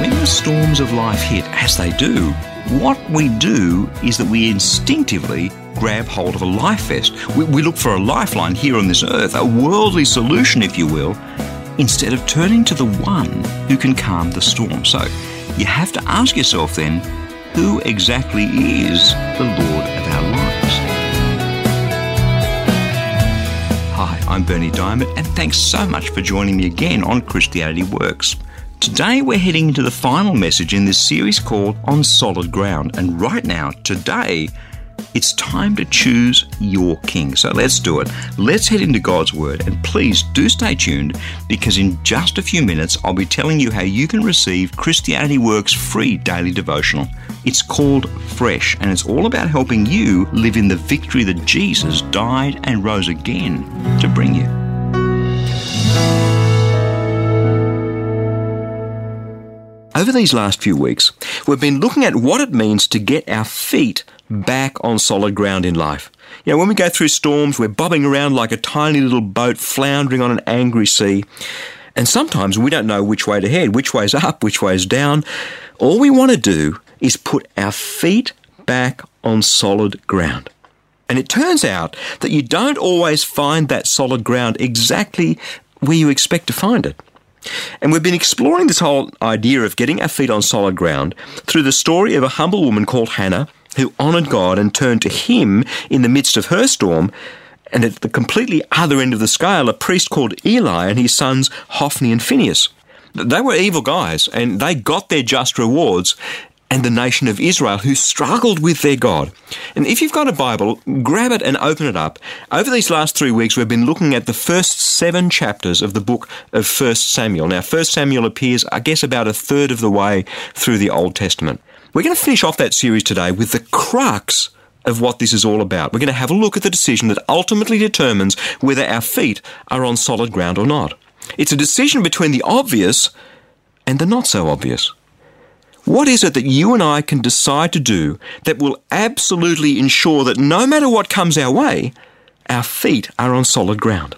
When the storms of life hit, as they do, what we do is that we instinctively grab hold of a life vest. We, we, look for a lifeline here on this earth, a worldly solution, if you will, instead of turning to the one who can calm the storm. So you have to ask yourself then, who exactly is the Lord I'm Berni Dymet, and thanks so much for joining me again on Christianity Works. Today we're heading into the final message in this series called On Solid Ground. And right now, today, it's time to choose your king. So let's do it. Let's head into God's Word. And please do stay tuned because in just a few minutes, I'll be telling you how you can receive Christianity Works free daily devotional. It's called Fresh, and it's all about helping you live in the victory that Jesus died and rose again to bring you. Over these last few weeks, we've been looking at what it means to get our feet back on solid ground in life. You know, when we go through storms, we're bobbing around like a tiny little boat floundering on an angry sea. And sometimes we don't know which way to head, which way's up, which way's down. All we want to do is put our feet back on solid ground. And it turns out that you don't always find that solid ground exactly where you expect to find it. And we've been exploring this whole idea of getting our feet on solid ground through the story of a humble woman called Hannah who honoured God and turned to Him in the midst of her storm. And at the completely other end of the scale, a priest called Eli and his sons Hophni and Phinehas. They were evil guys and they got their just rewards and the nation of Israel who struggled with their God. And if you've got a Bible, grab it and open it up. Over these last three weeks, we've been looking at the first seven chapters of the book of 1 Samuel. Now, 1 Samuel appears, I guess, about a third of the way through the Old Testament. We're going to finish off that series today with the crux of what this is all about. We're going to have a look at the decision that ultimately determines whether our feet are on solid ground or not. It's a decision between the obvious and the not so obvious. What is it that you and I can decide to do that will absolutely ensure that no matter what comes our way, our feet are on solid ground?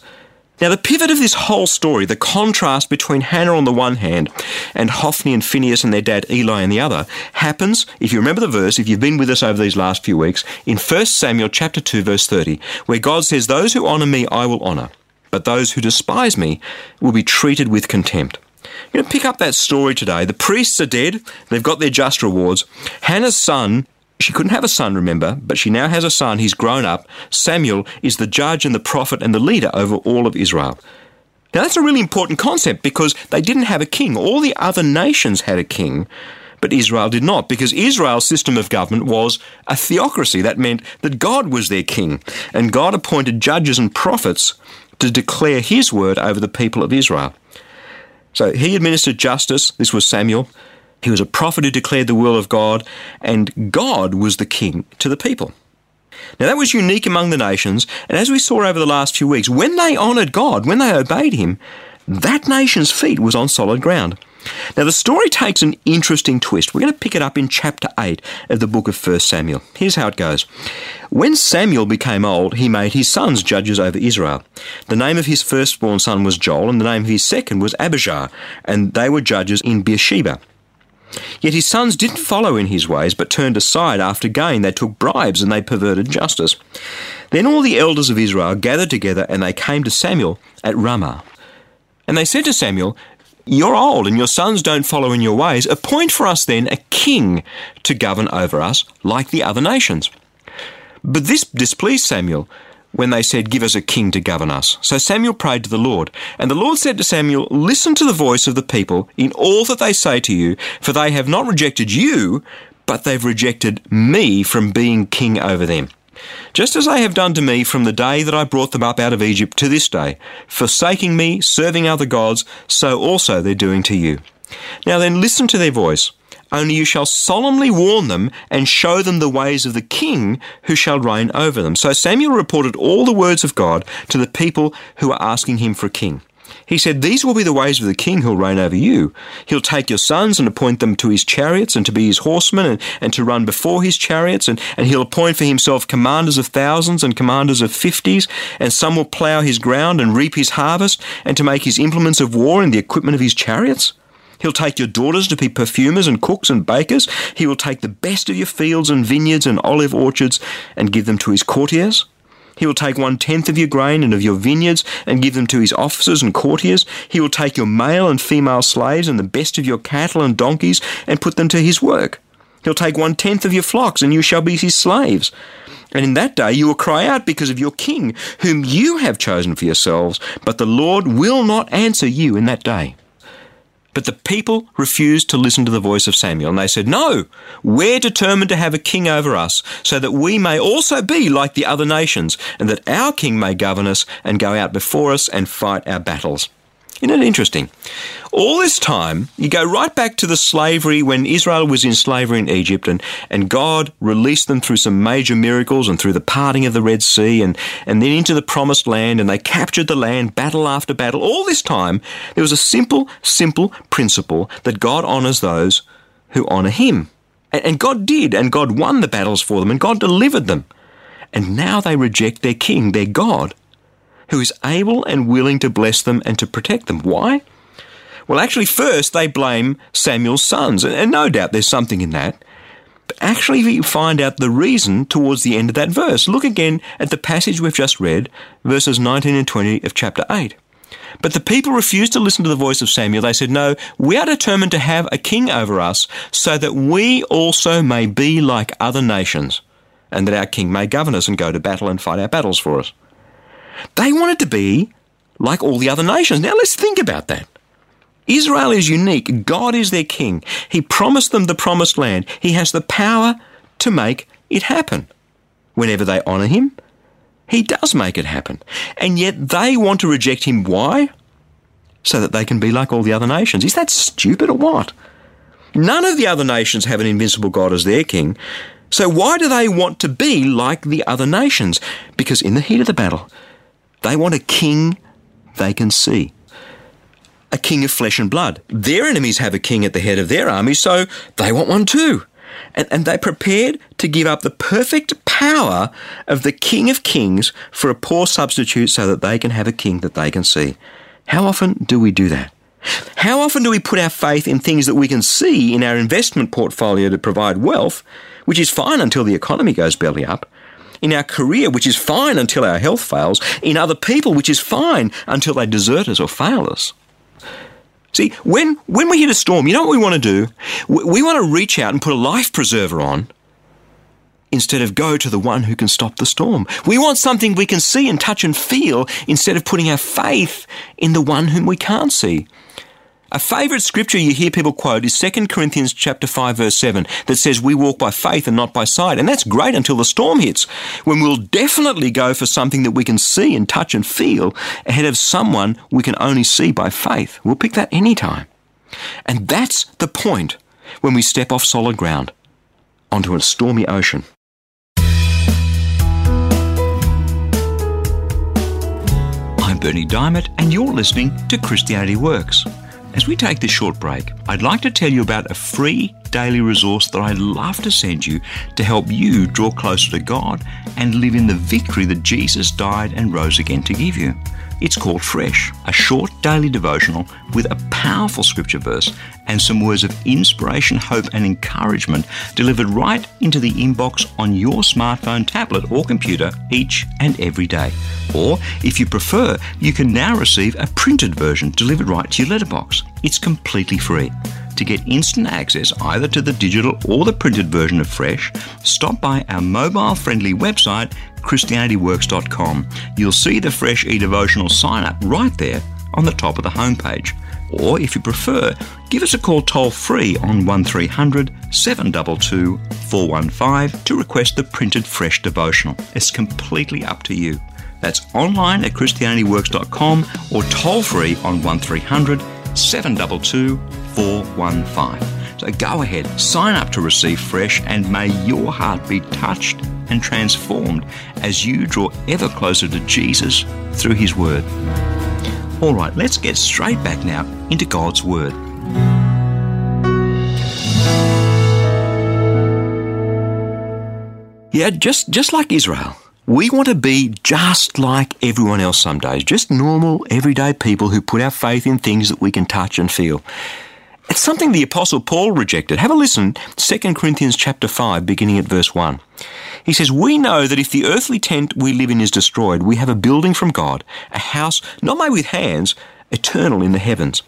Now, the pivot of this whole story, the contrast between Hannah on the one hand and Hophni and Phinehas and their dad Eli on the other, happens, if you remember the verse, if you've been with us over these last few weeks, in 1 Samuel chapter 2, verse 30, where God says, Those who honour me I will honour, but those who despise me will be treated with contempt. Going to pick up that story today. The priests are dead. They've got their just rewards. Hannah's son, she couldn't have a son, remember, but she now has a son. He's grown up. Samuel is the judge and the prophet and the leader over all of Israel. Now, that's a really important concept because they didn't have a king. All the other nations had a king, but Israel did not because Israel's system of government was a theocracy. That meant that God was their king, and God appointed judges and prophets to declare his word over the people of Israel. So he administered justice. This was Samuel. He was a prophet who declared the will of God, and God was the king to the people. Now, that was unique among the nations, and as we saw over the last few weeks, when they honoured God, when they obeyed Him, that nation's feet was on solid ground. Now, the story takes an interesting twist. We're going to pick it up in chapter 8 of the book of 1 Samuel. Here's how it goes. When Samuel became old, he made his sons judges over Israel. The name of his firstborn son was Joel, and the name of his second was Abijah, and they were judges in Beersheba. Yet his sons didn't follow in his ways, but turned aside after gain. They took bribes and they perverted justice. Then all the elders of Israel gathered together and they came to Samuel at Ramah. And they said to Samuel, you're old and your sons don't follow in your ways. Appoint for us then a king to govern over us like the other nations. But this displeased Samuel when they said, Give us a king to govern us. So Samuel prayed to the Lord. And the Lord said to Samuel, Listen to the voice of the people in all that they say to you, for they have not rejected you, but they've rejected me from being king over them. Just as they have done to me from the day that I brought them up out of Egypt to this day, forsaking me, serving other gods, so also they're doing to you. Now then, listen to their voice. Only you shall solemnly warn them and show them the ways of the king who shall reign over them. So Samuel reported all the words of God to the people who were asking him for a king. He said, These will be the ways of the king who'll reign over you. He'll take your sons and appoint them to his chariots and to be his horsemen and, and to run before his chariots, and, and he'll appoint for himself commanders of thousands and commanders of fifties, and some will plough his ground and reap his harvest, and to make his implements of war and the equipment of his chariots. He'll take your daughters to be perfumers and cooks and bakers. He will take the best of your fields and vineyards and olive orchards and give them to his courtiers. He will take one tenth of your grain and of your vineyards and give them to his officers and courtiers. He will take your male and female slaves and the best of your cattle and donkeys and put them to his work. He'll take one tenth of your flocks and you shall be his slaves. And in that day you will cry out because of your king, whom you have chosen for yourselves, but the Lord will not answer you in that day. But the people refused to listen to the voice of Samuel, and they said, No, we're determined to have a king over us, so that we may also be like the other nations, and that our king may govern us and go out before us and fight our battles. Isn't it interesting? All this time, you go right back to the slavery when Israel was in slavery in Egypt and, and God released them through some major miracles and through the parting of the Red Sea and, and then into the promised land and they captured the land battle after battle. All this time, there was a simple, simple principle that God honours those who honour Him. And, and God did, and God won the battles for them, and God delivered them. And now they reject their King, their God who is able and willing to bless them and to protect them. Why? Well, actually, first they blame Samuel's sons, and no doubt there's something in that. But actually, we find out the reason towards the end of that verse. Look again at the passage we've just read, verses 19 and 20 of chapter 8. But the people refused to listen to the voice of Samuel. They said, No, we are determined to have a king over us, so that we also may be like other nations, and that our king may govern us and go to battle and fight our battles for us. They wanted to be like all the other nations. Now let's think about that. Israel is unique. God is their king. He promised them the promised land. He has the power to make it happen. Whenever they honour him, he does make it happen. And yet they want to reject him. Why? So that they can be like all the other nations. Is that stupid or what? None of the other nations have an invincible God as their king. So why do they want to be like the other nations? Because in the heat of the battle, they want a king they can see. A king of flesh and blood. Their enemies have a king at the head of their army, so they want one too. And, and they're prepared to give up the perfect power of the King of Kings for a poor substitute so that they can have a king that they can see. How often do we do that? How often do we put our faith in things that we can see in our investment portfolio to provide wealth, which is fine until the economy goes belly up, in our career, which is fine until our health fails, in other people, which is fine until they desert us or fail us. See, when, when we hit a storm, you know what we want to do? We, we want to reach out and put a life preserver on instead of go to the one who can stop the storm. We want something we can see and touch and feel instead of putting our faith in the one whom we can't see. A favourite scripture you hear people quote is 2 Corinthians chapter 5 verse 7 that says we walk by faith and not by sight. And that's great until the storm hits, when we'll definitely go for something that we can see and touch and feel ahead of someone we can only see by faith. We'll pick that anytime. And that's the point when we step off solid ground onto a stormy ocean. I'm Berni Dymet, and you're listening to Christianity Works. As we take this short break, I'd like to tell you about a free daily resource that I'd love to send you to help you draw closer to God and live in the victory that Jesus died and rose again to give you. It's called Fresh, a short daily devotional with a powerful scripture verse and some words of inspiration, hope, and encouragement delivered right into the inbox on your smartphone, tablet, or computer each and every day. Or, if you prefer, you can now receive a printed version delivered right to your letterbox. It's completely free. To get instant access either to the digital or the printed version of Fresh, stop by our mobile friendly website, ChristianityWorks.com. You'll see the Fresh e devotional sign up right there on the top of the homepage. Or if you prefer, give us a call toll free on 1300 722 415 to request the printed fresh devotional. It's completely up to you. That's online at ChristianityWorks.com or toll free on 1300 722 415. So go ahead, sign up to receive fresh, and may your heart be touched and transformed as you draw ever closer to Jesus through His Word. All right, let's get straight back now into God's Word. Yeah, just, just like Israel. We want to be just like everyone else some days, just normal, everyday people who put our faith in things that we can touch and feel. It's something the apostle Paul rejected. Have a listen, 2 Corinthians chapter 5 beginning at verse 1. He says, "We know that if the earthly tent we live in is destroyed, we have a building from God, a house not made with hands, eternal in the heavens."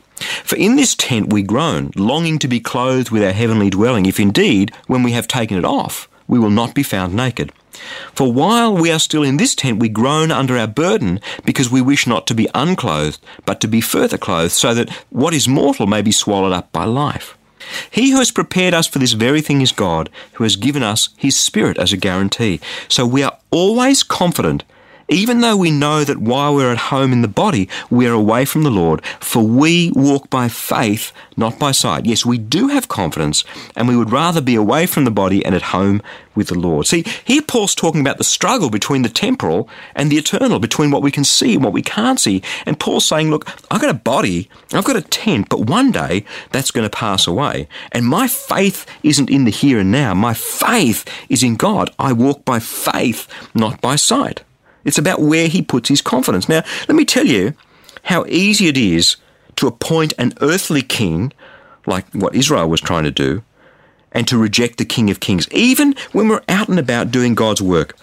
For in this tent we groan, longing to be clothed with our heavenly dwelling, if indeed, when we have taken it off, we will not be found naked. For while we are still in this tent, we groan under our burden, because we wish not to be unclothed, but to be further clothed, so that what is mortal may be swallowed up by life. He who has prepared us for this very thing is God, who has given us his Spirit as a guarantee. So we are always confident even though we know that while we're at home in the body, we are away from the Lord, for we walk by faith, not by sight. Yes, we do have confidence, and we would rather be away from the body and at home with the Lord. See, here Paul's talking about the struggle between the temporal and the eternal, between what we can see and what we can't see. And Paul's saying, look, I've got a body, I've got a tent, but one day that's going to pass away. And my faith isn't in the here and now. My faith is in God. I walk by faith, not by sight. It's about where he puts his confidence. Now, let me tell you how easy it is to appoint an earthly king, like what Israel was trying to do, and to reject the King of Kings, even when we're out and about doing God's work.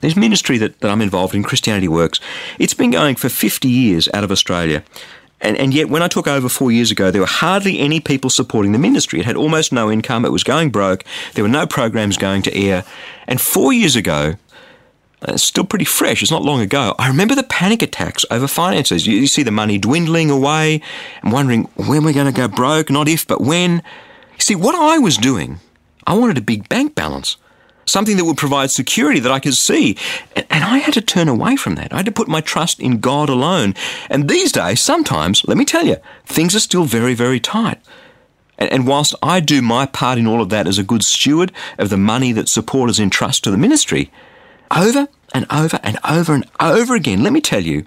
There's ministry that, that I'm involved in, Christianity Works. It's been going for 50 years out of Australia. And, and yet, when I took over four years ago, there were hardly any people supporting the ministry. It had almost no income. It was going broke. There were no programs going to air. And four years ago, Uh, it's still pretty fresh. It's not long ago. I remember the panic attacks over finances. You, see the money dwindling away and wondering when we're going to go broke, not if, but when. You see, what I was doing, I wanted a big bank balance, something that would provide security that I could see. And, and I had to turn away from that. I had to put my trust in God alone. And these days, sometimes, let me tell you, things are still very, very tight. And, and whilst I do my part in all of that as a good steward of the money that supporters entrust to the ministry, over and over and over and over again. Let me tell you,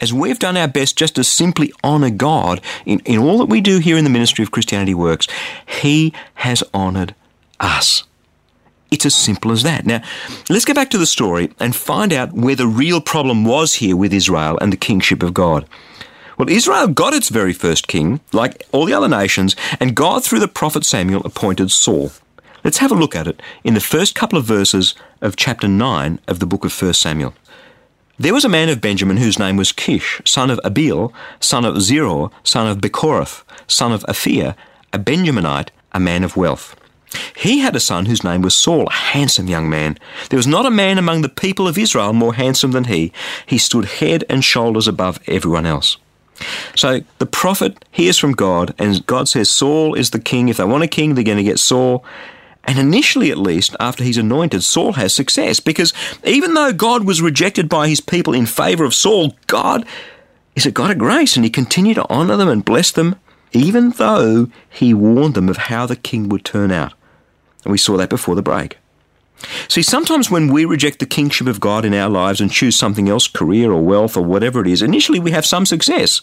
as we've done our best just to simply honour God in, in all that we do here in the ministry of Christianity Works, He has honoured us. It's as simple as that. Now, let's go back to the story and find out where the real problem was here with Israel and the kingship of God. Well, Israel got its very first king, like all the other nations, and God, through the prophet Samuel, appointed Saul. Let's have a look at it in the first couple of verses of chapter 9 of the book of 1 Samuel. There was a man of Benjamin whose name was Kish, son of Abiel, son of Zeror, son of Bechorath, son of Aphiah, a Benjaminite, a man of wealth. He had a son whose name was Saul, a handsome young man. There was not a man among the people of Israel more handsome than he. He stood head and shoulders above everyone else. So the prophet hears from God, and God says, Saul is the king. If they want a king, they're going to get Saul. And initially, at least, after he's anointed, Saul has success because even though God was rejected by his people in favor of Saul, God is a God of grace and he continued to honor them and bless them, even though he warned them of how the king would turn out. And we saw that before the break. See, sometimes when we reject the kingship of God in our lives and choose something else, career or wealth or whatever it is, initially we have some success.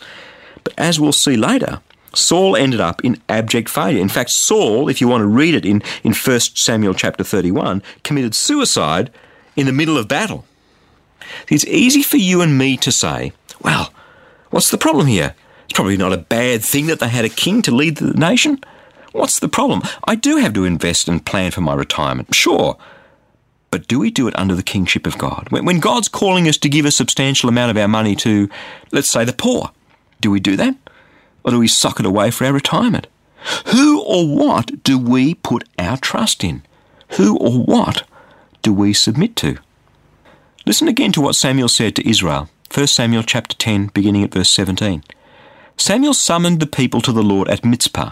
But as we'll see later, Saul ended up in abject failure. In fact, Saul, if you want to read it in, in 1 Samuel chapter 31, committed suicide in the middle of battle. It's easy for you and me to say, well, what's the problem here? It's probably not a bad thing that they had a king to lead the nation. What's the problem? I do have to invest and plan for my retirement, sure. But do we do it under the kingship of God? When God's calling us to give a substantial amount of our money to, let's say, the poor, do we do that? Or do we sock it away for our retirement? Who or what do we put our trust in? Who or what do we submit to? Listen again to what Samuel said to Israel. 1 Samuel chapter 10, beginning at verse 17. Samuel summoned the people to the Lord at Mizpah.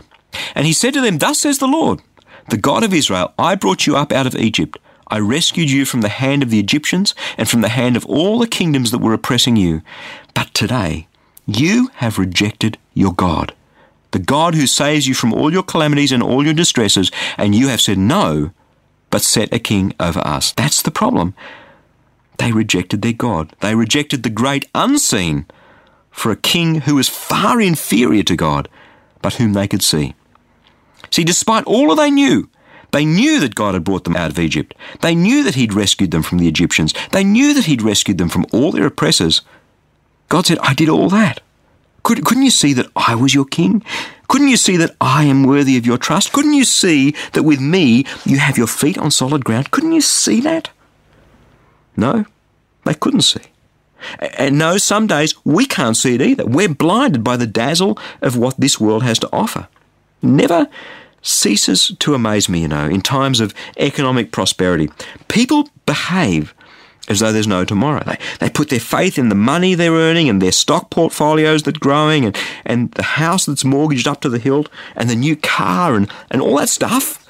And he said to them, Thus says the Lord, the God of Israel, I brought you up out of Egypt. I rescued you from the hand of the Egyptians and from the hand of all the kingdoms that were oppressing you. But today, you have rejected your God, the God who saves you from all your calamities and all your distresses, and you have said no, but set a king over us. That's the problem. They rejected their God. They rejected the great unseen for a king who was far inferior to God, but whom they could see. See, despite all that they knew, they knew that God had brought them out of Egypt. They knew that He'd rescued them from the Egyptians. They knew that He'd rescued them from all their oppressors. God said, I did all that. Could, couldn't you see that I was your king? Couldn't you see that I am worthy of your trust? Couldn't you see that with me you have your feet on solid ground? Couldn't you see that? No, they couldn't see. And no, some days we can't see it either. We're blinded by the dazzle of what this world has to offer. Never ceases to amaze me, you know, in times of economic prosperity. People behave as though there's no tomorrow. They, they put their faith in the money they're earning and their stock portfolios that are growing and, and the house that's mortgaged up to the hilt and the new car and, and all that stuff.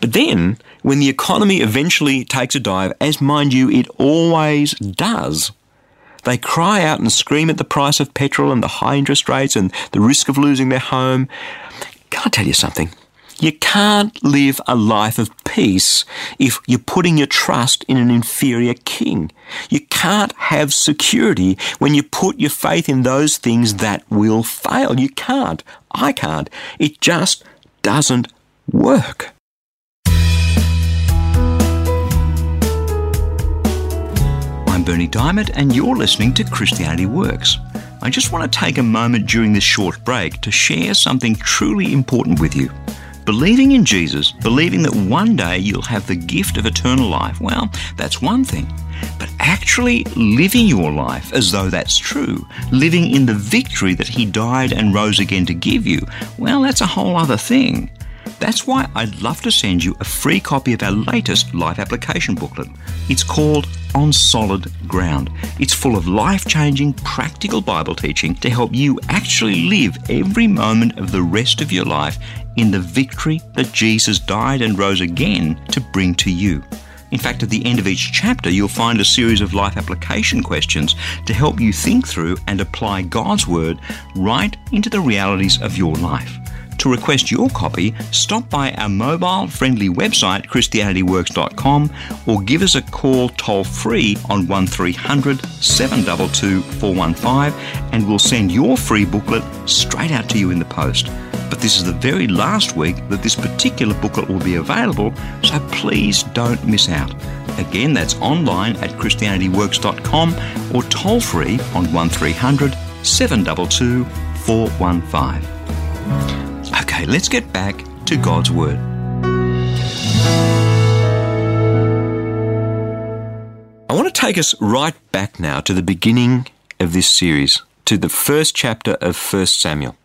But then, when the economy eventually takes a dive, as mind you, it always does, they cry out and scream at the price of petrol and the high interest rates and the risk of losing their home. Can I tell you something? You can't live a life of peace if you're putting your trust in an inferior king. You can't have security when you put your faith in those things that will fail. You can't. I can't. It just doesn't work. I'm Berni Dymet, and you're listening to Christianity Works. I just want to take a moment during this short break to share something truly important with you. Believing in Jesus, believing that one day you'll have the gift of eternal life, well, that's one thing. But actually living your life as though that's true, living in the victory that He died and rose again to give you, well, that's a whole other thing. That's why I'd love to send you a free copy of our latest life application booklet. It's called On Solid Ground. It's full of life changing, practical Bible teaching to help you actually live every moment of the rest of your life in the victory that Jesus died and rose again to bring to you. In fact, at the end of each chapter, you'll find a series of life application questions to help you think through and apply God's Word right into the realities of your life. To request your copy, stop by our mobile friendly website, ChristianityWorks.com, or give us a call toll free on 1300 722 415, and we'll send your free booklet straight out to you in the post. But this is the very last week that this particular booklet will be available, so please don't miss out. Again, that's online at ChristianityWorks.com or toll free on 1300 722 415. Okay, let's get back to God's Word. I want to take us right back now to the beginning of this series, to the first chapter of 1 Samuel.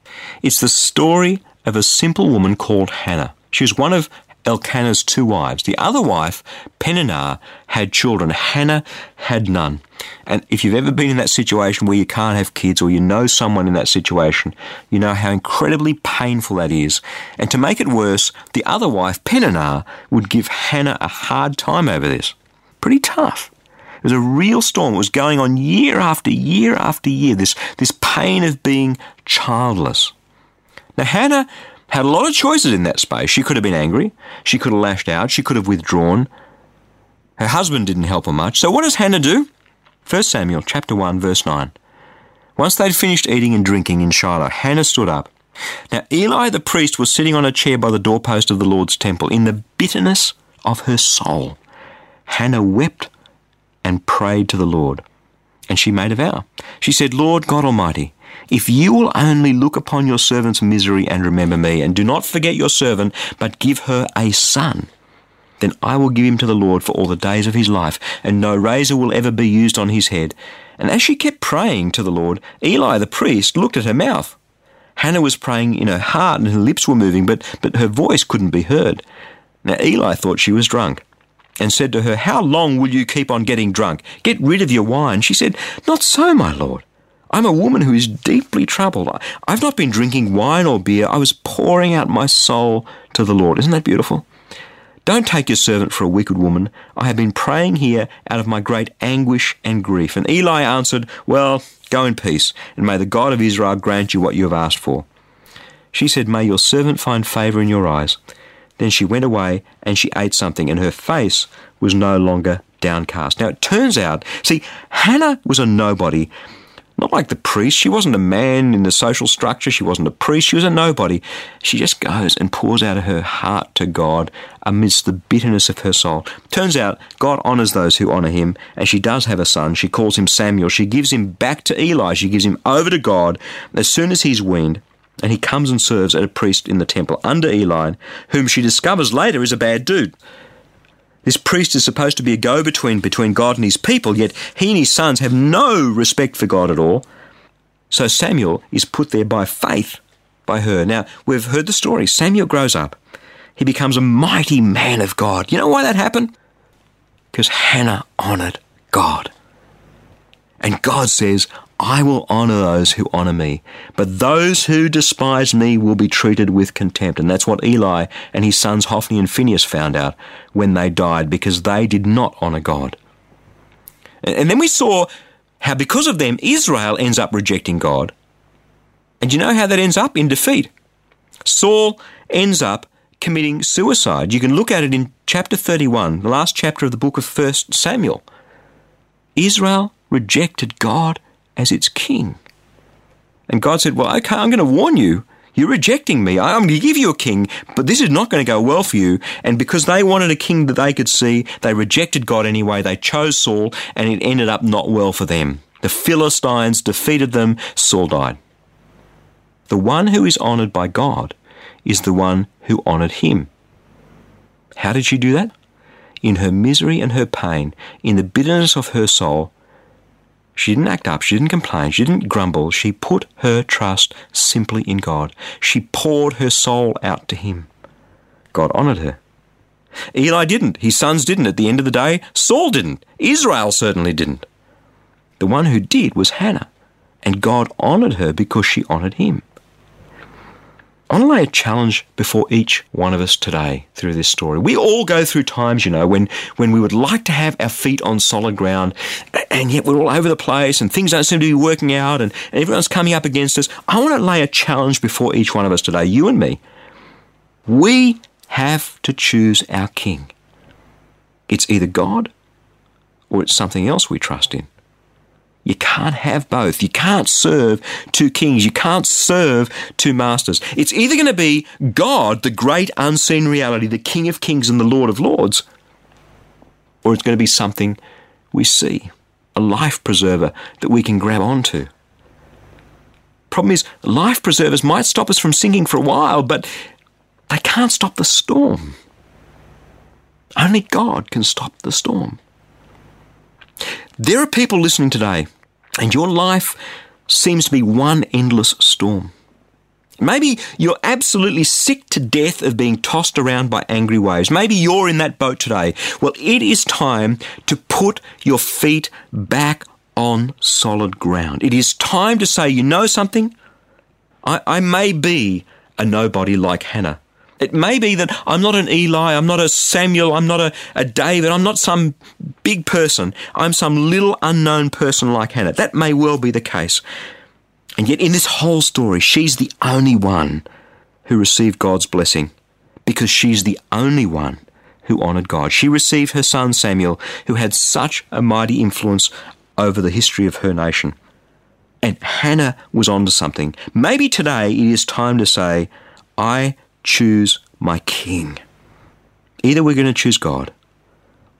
It's the story of a simple woman called Hannah. She was one of Elkanah's two wives. The other wife, Peninnah, had children. Hannah had none. And if you've ever been in that situation where you can't have kids or you know someone in that situation, you know how incredibly painful that is. And to make it worse, the other wife, Peninnah, would give Hannah a hard time over this. Pretty tough. It was a real storm. It was going on year after year after year, this, this pain of being childless. Now, Hannah had a lot of choices in that space. She could have been angry. She could have lashed out. She could have withdrawn. Her husband didn't help her much. So what does Hannah do? 1 Samuel chapter 1 verse 9. Once they'd finished eating and drinking in Shiloh, Hannah stood up. Now Eli the priest was sitting on a chair by the doorpost of the Lord's temple in the bitterness of her soul. Hannah wept and prayed to the Lord. And she made a vow. She said, Lord God Almighty, if you will only look upon your servant's misery and remember me, and do not forget your servant, but give her a son, then I will give him to the Lord for all the days of his life, and no razor will ever be used on his head. And as she kept praying to the Lord, Eli the priest looked at her mouth. Hannah was praying in her heart, and her lips were moving, but, but her voice couldn't be heard. Now Eli thought she was drunk and said to her, How long will you keep on getting drunk? Get rid of your wine. She said, Not so, my lord. I'm a woman who is deeply troubled. I've not been drinking wine or beer. I was pouring out my soul to the Lord. Isn't that beautiful? Don't take your servant for a wicked woman. I have been praying here out of my great anguish and grief. And Eli answered, Well, go in peace, and may the God of Israel grant you what you have asked for. She said, May your servant find favour in your eyes. Then she went away and she ate something, and her face was no longer downcast. Now it turns out, see, Hannah was a nobody. Not like the priest. She wasn't a man in the social structure. She wasn't a priest. She was a nobody. She just goes and pours out of her heart to God amidst the bitterness of her soul. Turns out God honours those who honour him, and she does have a son. She calls him Samuel. She gives him back to Eli. She gives him over to God as soon as he's weaned. And he comes and serves as a priest in the temple under Eli, whom she discovers later is a bad dude. This priest is supposed to be a go between between God and his people, yet he and his sons have no respect for God at all. So Samuel is put there by faith by her. Now, we've heard the story. Samuel grows up. He becomes a mighty man of God. You know why that happened? Because Hannah honoured God. And God says, I will honour those who honour me, but those who despise me will be treated with contempt. And that's what Eli and his sons Hophni and Phinehas found out when they died because they did not honour God. And then we saw how because of them, Israel ends up rejecting God. And you know how that ends up? In defeat. Saul ends up committing suicide. You can look at it in chapter 31, the last chapter of the book of 1 Samuel. Israel rejected God as its king. And God said, Well, okay, I'm going to warn you. You're rejecting me. I'm going to give you a king, but this is not going to go well for you. And because they wanted a king that they could see, they rejected God anyway. They chose Saul, and it ended up not well for them. The Philistines defeated them. Saul died. The one who is honored by God is the one who honored him. How did she do that? In her misery and her pain, in the bitterness of her soul, she didn't act up, she didn't complain, she didn't grumble. She put her trust simply in God. She poured her soul out to Him. God honoured her. Eli didn't, his sons didn't. At the end of the day, Saul didn't. Israel certainly didn't. The one who did was Hannah, and God honoured her because she honoured him. I want to lay a challenge before each one of us today through this story. We all go through times, you know, when, when we would like to have our feet on solid ground, and yet we're all over the place, and things don't seem to be working out, and, and everyone's coming up against us. I want to lay a challenge before each one of us today, you and me. We have to choose our king. It's either God or it's something else we trust in. You can't have both. You can't serve two kings. You can't serve two masters. It's either going to be God, the great unseen reality, the King of kings and the Lord of lords, or it's going to be something we see, a life preserver that we can grab onto. Problem is, life preservers might stop us from sinking for a while, but they can't stop the storm. Only God can stop the storm. There are people listening today, and your life seems to be one endless storm. Maybe you're absolutely sick to death of being tossed around by angry waves. Maybe you're in that boat today. Well, it is time to put your feet back on solid ground. It is time to say, you know something? I, I may be a nobody like Hannah. It may be that I'm not an Eli, I'm not a Samuel, I'm not a, a David, I'm not some big person. I'm some little unknown person like Hannah. That may well be the case. And yet, in this whole story, she's the only one who received God's blessing because she's the only one who honoured God. She received her son Samuel, who had such a mighty influence over the history of her nation. And Hannah was onto something. Maybe today it is time to say, I choose my king. Either we're going to choose God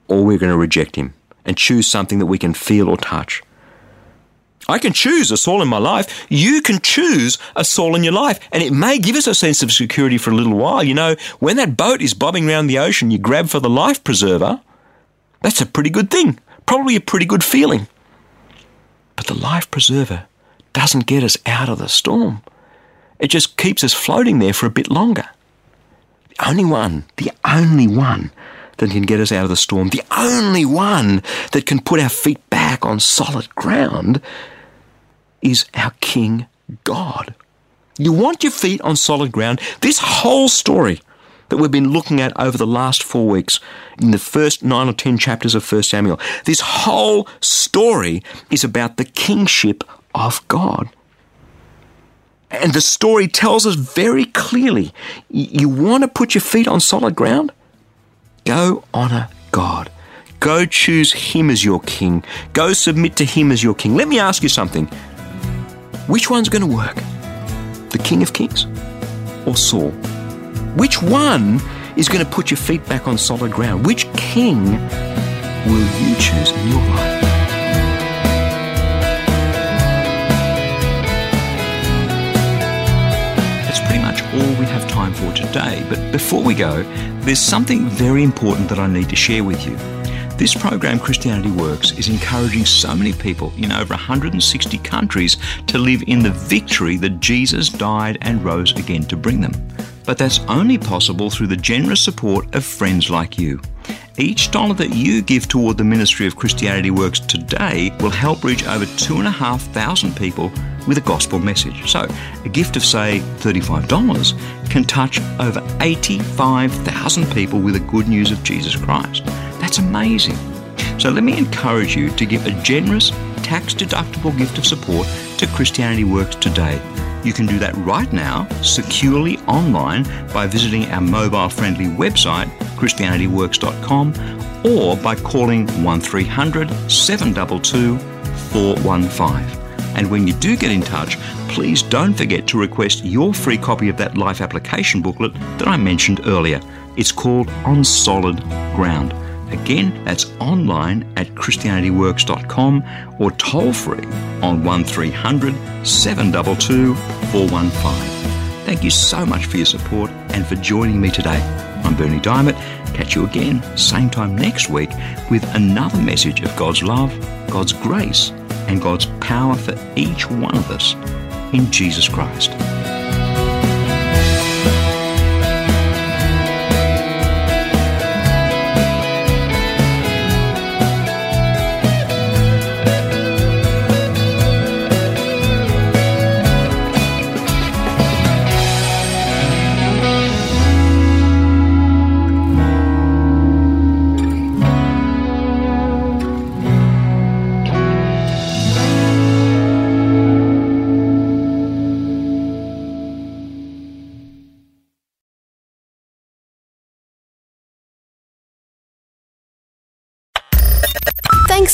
or we're going to reject him and choose something that we can feel or touch. I can choose a Saul in my life. You can choose a Saul in your life. And it may give us a sense of security for a little while. You know, when that boat is bobbing around the ocean, you grab for the life preserver. That's a pretty good thing. Probably a pretty good feeling. But the life preserver doesn't get us out of the storm. It just keeps us floating there for a bit longer. Only one, the only one that can get us out of the storm, the only one that can put our feet back on solid ground is our King God. You want your feet on solid ground. This whole story that we've been looking at over the last four weeks in the first nine or ten chapters of 1 Samuel, this whole story is about the kingship of God. And the story tells us very clearly you want to put your feet on solid ground? Go honor God. Go choose Him as your king. Go submit to Him as your king. Let me ask you something. Which one's going to work? The King of Kings or Saul? Which one is going to put your feet back on solid ground? Which king will you choose in your life? All we have time for today. But before we go, there's something very important that I need to share with you. This program, Christianity Works, is encouraging so many people in over 160 countries to live in the victory that Jesus died and rose again to bring them. But that's only possible through the generous support of friends like you. Each dollar that you give toward the ministry of Christianity Works today will help reach over 2,500 people with a gospel message. So, a gift of, say, $35 can touch over 85,000 people with the good news of Jesus Christ. That's amazing. So let me encourage you to give a generous, tax deductible gift of support to Christianity Works today. You can do that right now, securely online, by visiting our mobile friendly website, ChristianityWorks.com, or by calling 1300 722 415. And when you do get in touch, please don't forget to request your free copy of that life application booklet that I mentioned earlier. It's called On Solid Ground. Again, that's online at ChristianityWorks.com or toll free on 1300 722 415. Thank you so much for your support and for joining me today. I'm Berni Dymet. Catch you again, same time next week, with another message of God's love, God's grace, and God's power for each one of us in Jesus Christ.